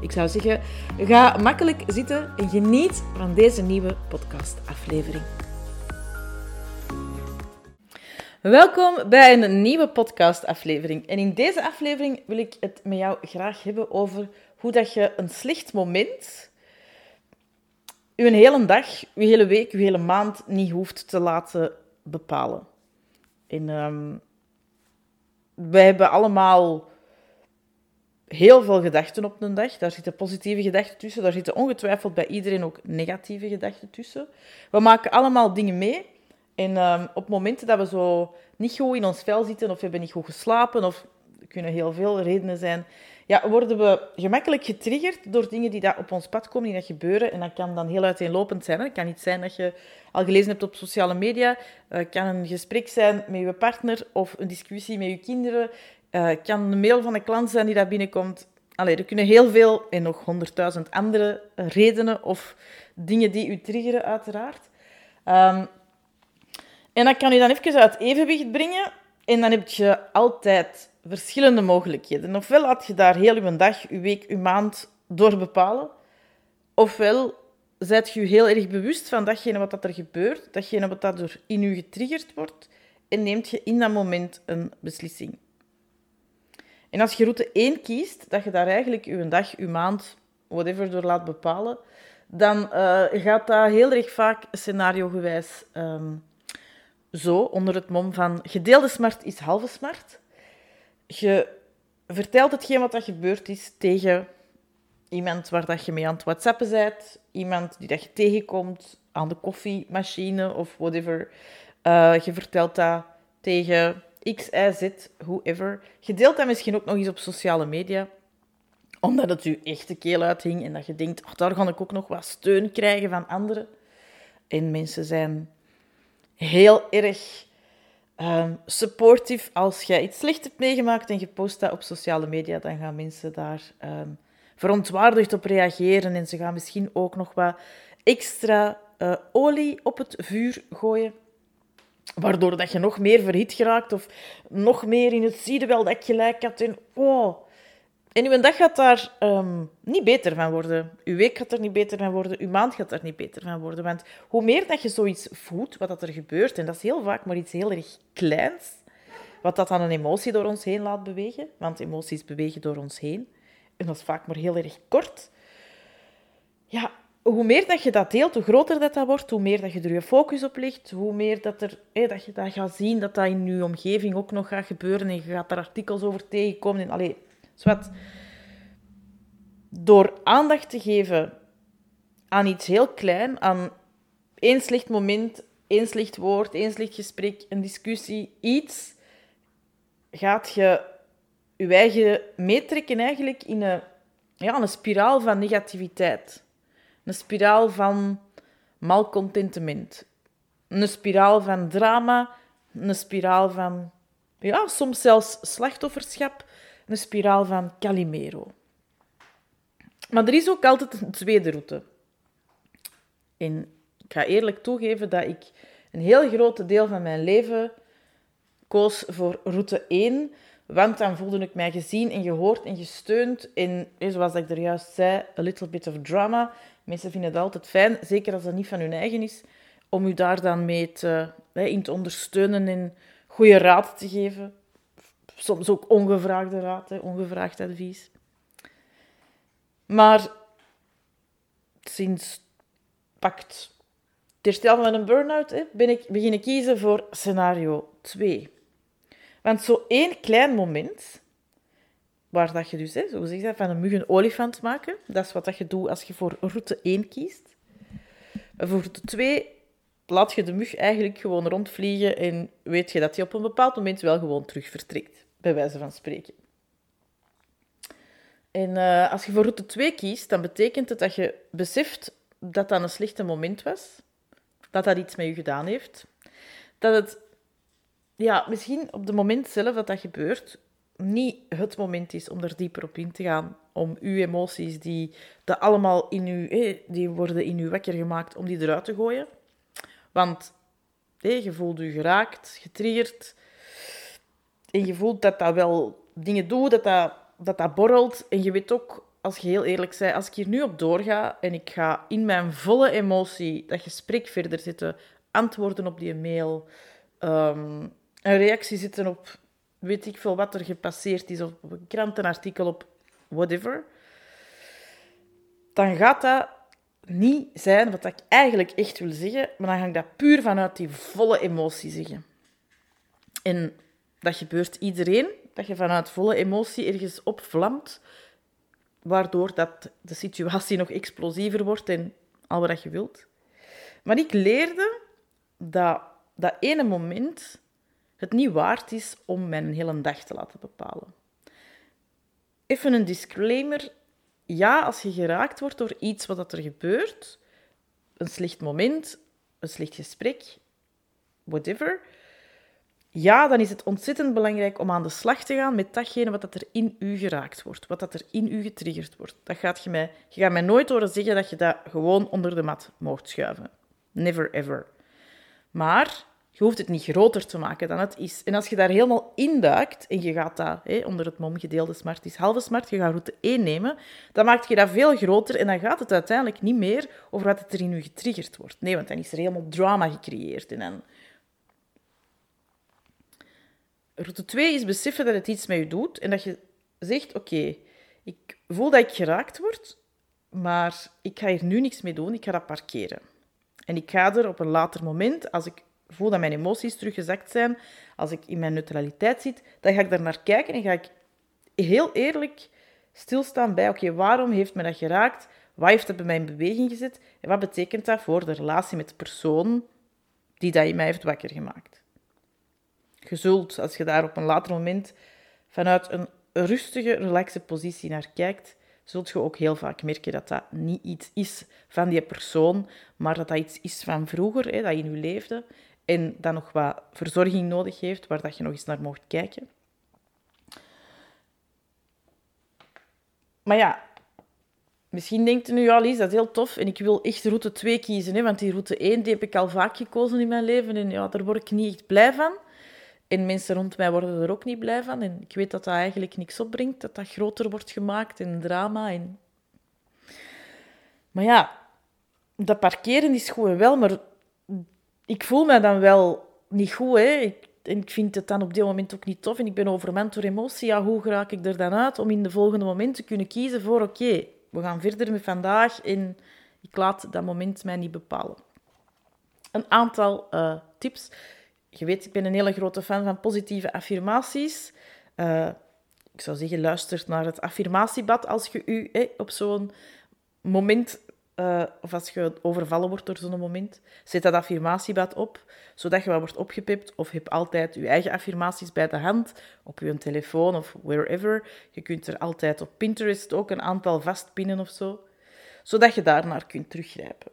Ik zou zeggen, ga makkelijk zitten en geniet van deze nieuwe podcastaflevering. Welkom bij een nieuwe podcastaflevering. En in deze aflevering wil ik het met jou graag hebben over hoe dat je een slecht moment, je hele dag, je hele week, je hele maand niet hoeft te laten bepalen. En um, wij hebben allemaal heel veel gedachten op een dag. Daar zitten positieve gedachten tussen. Daar zitten ongetwijfeld bij iedereen ook negatieve gedachten tussen. We maken allemaal dingen mee. En um, op momenten dat we zo niet goed in ons vel zitten, of we hebben niet goed geslapen, of er kunnen heel veel redenen zijn, ja, worden we gemakkelijk getriggerd door dingen die daar op ons pad komen, die dat gebeuren. En dat kan dan heel uiteenlopend zijn. Het kan niet zijn dat je al gelezen hebt op sociale media. Het uh, kan een gesprek zijn met je partner of een discussie met je kinderen. Uh, kan een mail van een klant zijn die daar binnenkomt. Allee, er kunnen heel veel en nog honderdduizend andere redenen of dingen die u triggeren, uiteraard. Um, en dat kan je dan even uit evenwicht brengen. En dan heb je altijd verschillende mogelijkheden. Ofwel laat je daar heel je dag, je week, je maand door bepalen. Ofwel zijt je heel erg bewust van datgene wat er gebeurt, datgene wat door in je getriggerd wordt, en neemt je in dat moment een beslissing. En als je route 1 kiest, dat je daar eigenlijk je dag, je maand, whatever, door laat bepalen, dan uh, gaat dat heel erg vaak scenario-gewijs um, zo, onder het mom van gedeelde smart is halve smart. Je vertelt hetgeen wat er gebeurd is tegen iemand waar dat je mee aan het whatsappen bent, iemand die dat je tegenkomt aan de koffiemachine of whatever. Uh, je vertelt dat tegen X, Y, Z, whoever. Je deelt dat misschien ook nog eens op sociale media, omdat het je echt de keel uithing en dat je denkt, oh, daar ga ik ook nog wat steun krijgen van anderen. En mensen zijn heel erg um, supportive. Als jij iets slecht hebt meegemaakt en je post dat op sociale media, dan gaan mensen daar um, verontwaardigd op reageren en ze gaan misschien ook nog wat extra uh, olie op het vuur gooien waardoor dat je nog meer verhit geraakt of nog meer in het zie wel dat ik gelijk had. En, oh. en uw dag gaat daar um, niet beter van worden. Uw week gaat er niet beter van worden. Uw maand gaat er niet beter van worden. Want hoe meer dat je zoiets voelt, wat dat er gebeurt, en dat is heel vaak maar iets heel erg kleins, wat dat dan een emotie door ons heen laat bewegen, want emoties bewegen door ons heen, en dat is vaak maar heel erg kort, ja, hoe meer dat je dat deelt, hoe groter dat, dat wordt, hoe meer dat je er je focus op legt, hoe meer dat, er, dat je dat gaat zien, dat dat in je omgeving ook nog gaat gebeuren en je gaat daar artikels over tegenkomen. En. Door aandacht te geven aan iets heel klein, aan één slecht moment, één slecht woord, één slecht gesprek, een discussie, iets, gaat je je eigen meetrekken eigenlijk in een, ja, een spiraal van negativiteit. Een spiraal van malcontentement. Een spiraal van drama. Een spiraal van, ja, soms zelfs slachtofferschap. Een spiraal van Calimero. Maar er is ook altijd een tweede route. En ik ga eerlijk toegeven dat ik een heel groot deel van mijn leven koos voor route 1, want dan voelde ik mij gezien en gehoord en gesteund. En zoals ik er juist zei, a little bit of drama. Mensen vinden het altijd fijn, zeker als dat niet van hun eigen is, om u daar dan mee te, in te ondersteunen en goede raad te geven. Soms ook ongevraagde raad, ongevraagd advies. Maar sinds pakt het herstellen van een burn-out ben ik beginnen kiezen voor scenario 2. Want zo één klein moment Waar dat je dus, hè, zo zeg je, van een mug een olifant maken. Dat is wat dat je doet als je voor route 1 kiest. voor route 2 laat je de mug eigenlijk gewoon rondvliegen en weet je dat hij op een bepaald moment wel gewoon terug vertrekt. Bij wijze van spreken. En uh, als je voor route 2 kiest, dan betekent het dat je beseft dat dat een slechte moment was. dat dat iets met je gedaan heeft. Dat het, ja, misschien op het moment zelf dat dat gebeurt, niet het moment is om er dieper op in te gaan. Om uw emoties, die, dat allemaal in u, die worden in u wakker gemaakt, om die eruit te gooien. Want je voelt je geraakt, getriggerd. En je voelt dat dat wel dingen doet, dat dat, dat dat borrelt. En je weet ook, als je heel eerlijk bent, als ik hier nu op doorga en ik ga in mijn volle emotie dat gesprek verder zitten, antwoorden op die mail, um, een reactie zitten op weet ik veel wat er gepasseerd is, of op een krantenartikel, op whatever, dan gaat dat niet zijn wat ik eigenlijk echt wil zeggen, maar dan ga ik dat puur vanuit die volle emotie zeggen. En dat gebeurt iedereen, dat je vanuit volle emotie ergens opvlamt, waardoor dat de situatie nog explosiever wordt en al wat je wilt. Maar ik leerde dat dat ene moment het niet waard is om mijn hele dag te laten bepalen. Even een disclaimer. Ja, als je geraakt wordt door iets wat er gebeurt, een slecht moment, een slecht gesprek, whatever, ja, dan is het ontzettend belangrijk om aan de slag te gaan met datgene wat er in u geraakt wordt, wat dat er in u getriggerd wordt. Dat gaat je, mij, je gaat mij nooit horen zeggen dat je dat gewoon onder de mat mocht schuiven. Never ever. Maar je hoeft het niet groter te maken dan het is. En als je daar helemaal induikt en je gaat dat onder het mom gedeelde smart is halve smart, je gaat route 1 nemen, dan maak je dat veel groter en dan gaat het uiteindelijk niet meer over wat er in je getriggerd wordt. Nee, want dan is er helemaal drama gecreëerd. En dan... Route 2 is beseffen dat het iets met je doet en dat je zegt, oké, ik voel dat ik geraakt word, maar ik ga hier nu niks mee doen, ik ga dat parkeren. En ik ga er op een later moment, als ik voel dat mijn emoties teruggezakt zijn, als ik in mijn neutraliteit zit, dan ga ik daar naar kijken en ga ik heel eerlijk stilstaan bij, oké, waarom heeft me dat geraakt? Wat heeft dat bij mij in beweging gezet? En wat betekent dat voor de relatie met de persoon die dat in mij heeft wakker gemaakt? Je zult, als je daar op een later moment vanuit een rustige, relaxe positie naar kijkt, zult je ook heel vaak merken dat dat niet iets is van die persoon, maar dat dat iets is van vroeger, hè, dat je nu leefde en dat nog wat verzorging nodig heeft, waar dat je nog eens naar mocht kijken. Maar ja, misschien denkt u nu, ja Lies, dat heel tof en ik wil echt route 2 kiezen, hè, want die route 1 die heb ik al vaak gekozen in mijn leven en ja, daar word ik niet echt blij van. En mensen rond mij worden er ook niet blij van. En ik weet dat dat eigenlijk niks opbrengt, dat dat groter wordt gemaakt in drama. En... Maar ja, dat parkeren is gewoon wel, maar ik voel me dan wel niet goed. Hè. Ik, ik vind het dan op dit moment ook niet tof. En ik ben overmand door emotie. Ja, hoe raak ik er dan uit om in de volgende moment te kunnen kiezen voor... Oké, we gaan verder met vandaag en ik laat dat moment mij niet bepalen. Een aantal uh, tips. Je weet, ik ben een hele grote fan van positieve affirmaties. Uh, ik zou zeggen, luister naar het affirmatiebad als je u op zo'n moment uh, of als je overvallen wordt door zo'n moment, zet dat affirmatiebad op, zodat je wat wordt opgepipt. Of heb altijd je eigen affirmaties bij de hand, op je telefoon of wherever. Je kunt er altijd op Pinterest ook een aantal vastpinnen of zo, zodat je daarnaar kunt teruggrijpen.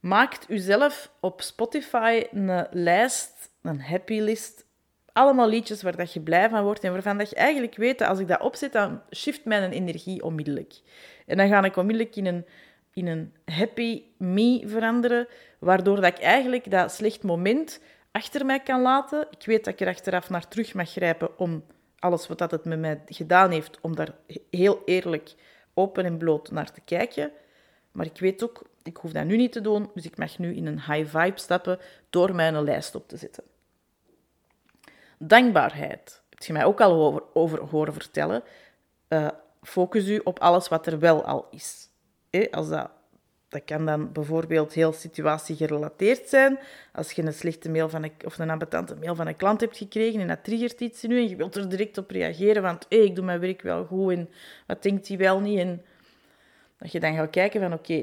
Maakt zelf op Spotify een lijst, een happy list, allemaal liedjes waar dat je blij van wordt en waarvan dat je eigenlijk weet dat als ik dat opzet, dan shift mijn energie onmiddellijk. En dan ga ik onmiddellijk in een, in een happy me veranderen, waardoor dat ik eigenlijk dat slecht moment achter mij kan laten. Ik weet dat ik er achteraf naar terug mag grijpen om alles wat dat het met mij gedaan heeft, om daar heel eerlijk, open en bloot naar te kijken. Maar ik weet ook, ik hoef dat nu niet te doen, dus ik mag nu in een high vibe stappen door mijn lijst op te zetten. Dankbaarheid. Heb je mij ook al over, over horen vertellen. Uh, focus u op alles wat er wel al is. als dat, dat kan dan bijvoorbeeld heel situatiegerelateerd zijn. Als je een slechte mail van een, of een ambetante mail van een klant hebt gekregen en dat triggert iets in en je wilt er direct op reageren, want ik doe mijn werk wel goed en wat denkt hij wel niet? En dat je dan gaat kijken van oké,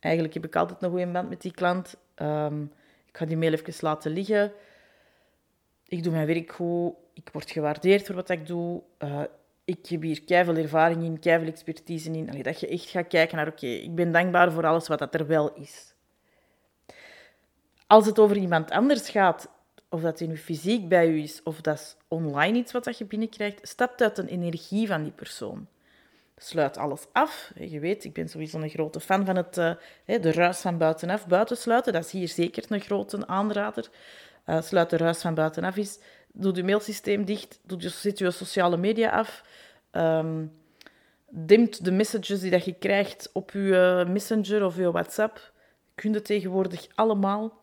eigenlijk heb ik altijd een goede band met die klant. Um, ik ga die mail even laten liggen. Ik doe mijn werk goed. Ik word gewaardeerd voor wat ik doe. Uh, ik heb hier keiveel ervaring in, keiveel expertise in. Dat je echt gaat kijken naar, oké, ik ben dankbaar voor alles wat dat er wel is. Als het over iemand anders gaat, of dat in je fysiek bij u is, of dat is online iets wat dat je binnenkrijgt, stapt uit de energie van die persoon. Sluit alles af. Je weet, ik ben sowieso een grote fan van het, uh, de ruis van buitenaf buitensluiten. Dat is hier zeker een grote aanrader. Uh, sluit de ruis van buitenaf is. Doe je mailsysteem dicht. Zet je sociale media af. Um, dimt de messages die dat je krijgt op je messenger of je WhatsApp. Kun je tegenwoordig allemaal.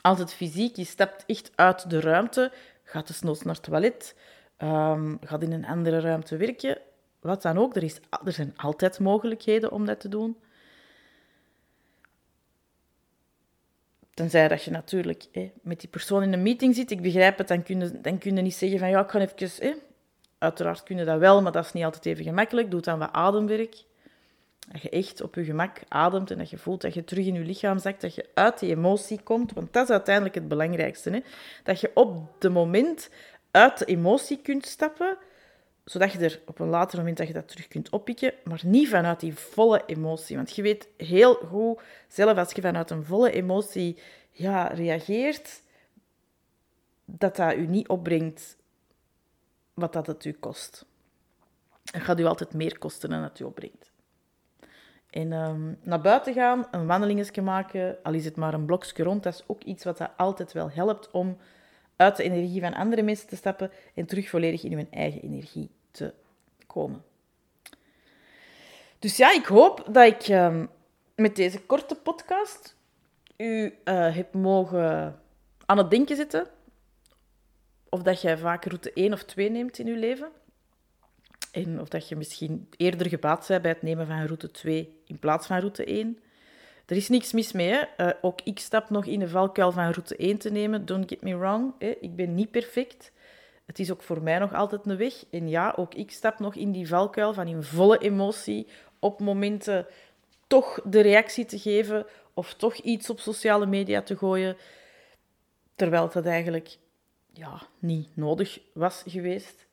Als het fysiek, je stapt echt uit de ruimte, gaat desnoods naar het toilet, um, gaat in een andere ruimte werken, wat dan ook. Er, is, er zijn altijd mogelijkheden om dat te doen. Tenzij dat je natuurlijk met die persoon in een meeting zit, ik begrijp het, dan kun je, dan kun je niet zeggen van ja, ik ga even... uiteraard kun je dat wel, maar dat is niet altijd even gemakkelijk. Doe dan wat ademwerk. Dat je echt op je gemak ademt en dat je voelt dat je terug in je lichaam zakt, dat je uit die emotie komt. Want dat is uiteindelijk het belangrijkste. Hè? Dat je op het moment uit de emotie kunt stappen, zodat je er op een later moment dat je dat terug kunt oppikken, maar niet vanuit die volle emotie. Want je weet heel goed, zelf als je vanuit een volle emotie ja, reageert, dat dat u niet opbrengt wat dat het u kost. Het gaat u altijd meer kosten dan het u opbrengt. En um, naar buiten gaan, een wandelingetje maken, al is het maar een blokje rond, dat is ook iets wat dat altijd wel helpt om uit de energie van andere mensen te stappen en terug volledig in hun eigen energie te komen. Dus ja, ik hoop dat ik um, met deze korte podcast u uh, heb mogen aan het denken zetten. Of dat jij vaak route 1 of 2 neemt in je leven. En of dat je misschien eerder gebaat bent bij het nemen van route 2 in plaats van route 1. Er is niks mis mee. Uh, ook ik stap nog in de valkuil van route 1 te nemen. Don't get me wrong. Hè? Ik ben niet perfect. Het is ook voor mij nog altijd een weg. En ja, ook ik stap nog in die valkuil van in volle emotie op momenten toch de reactie te geven of toch iets op sociale media te gooien, terwijl dat eigenlijk ja, niet nodig was geweest.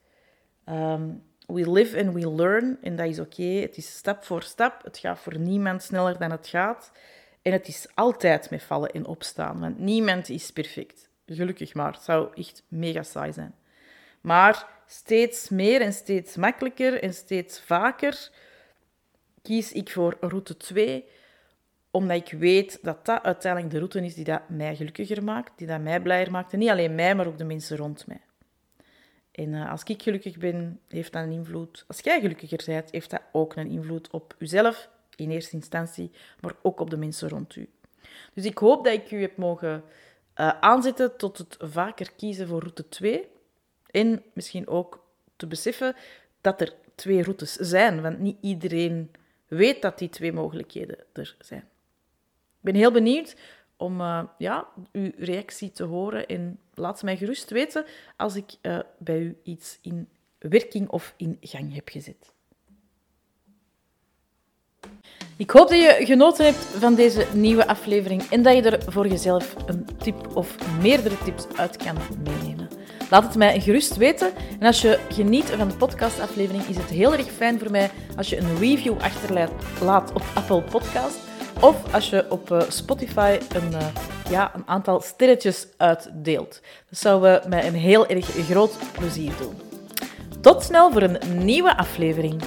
Um, we live and we learn en dat is oké. Het is stap voor stap. Het gaat voor niemand sneller dan het gaat. En het is altijd met vallen en opstaan, want niemand is perfect. Gelukkig maar. Het zou echt mega saai zijn. Maar steeds meer en steeds makkelijker en steeds vaker kies ik voor route 2, omdat ik weet dat dat uiteindelijk de route is die dat mij gelukkiger maakt, die dat mij blijer maakt. Niet alleen mij, maar ook de mensen rond mij. En uh, als ik gelukkig ben, heeft dat een invloed. Als jij gelukkiger bent, heeft dat ook een invloed op uzelf in eerste instantie, maar ook op de mensen rond u. Dus ik hoop dat ik u heb mogen uh, aanzetten tot het vaker kiezen voor route 2. En misschien ook te beseffen dat er twee routes zijn, want niet iedereen weet dat die twee mogelijkheden er zijn. Ik ben heel benieuwd om uh, ja, uw reactie te horen en laat mij gerust weten als ik uh, bij u iets in werking of in gang heb gezet. Ik hoop dat je genoten hebt van deze nieuwe aflevering en dat je er voor jezelf een tip of meerdere tips uit kan meenemen. Laat het mij gerust weten. En als je geniet van de podcastaflevering, is het heel erg fijn voor mij als je een review achterlaat op Apple Podcast. Of als je op eh, Spotify een, uh, ja, een aantal sterretjes uitdeelt. Dat zou uh, mij een heel erg groot plezier doen. Tot snel voor een nieuwe aflevering.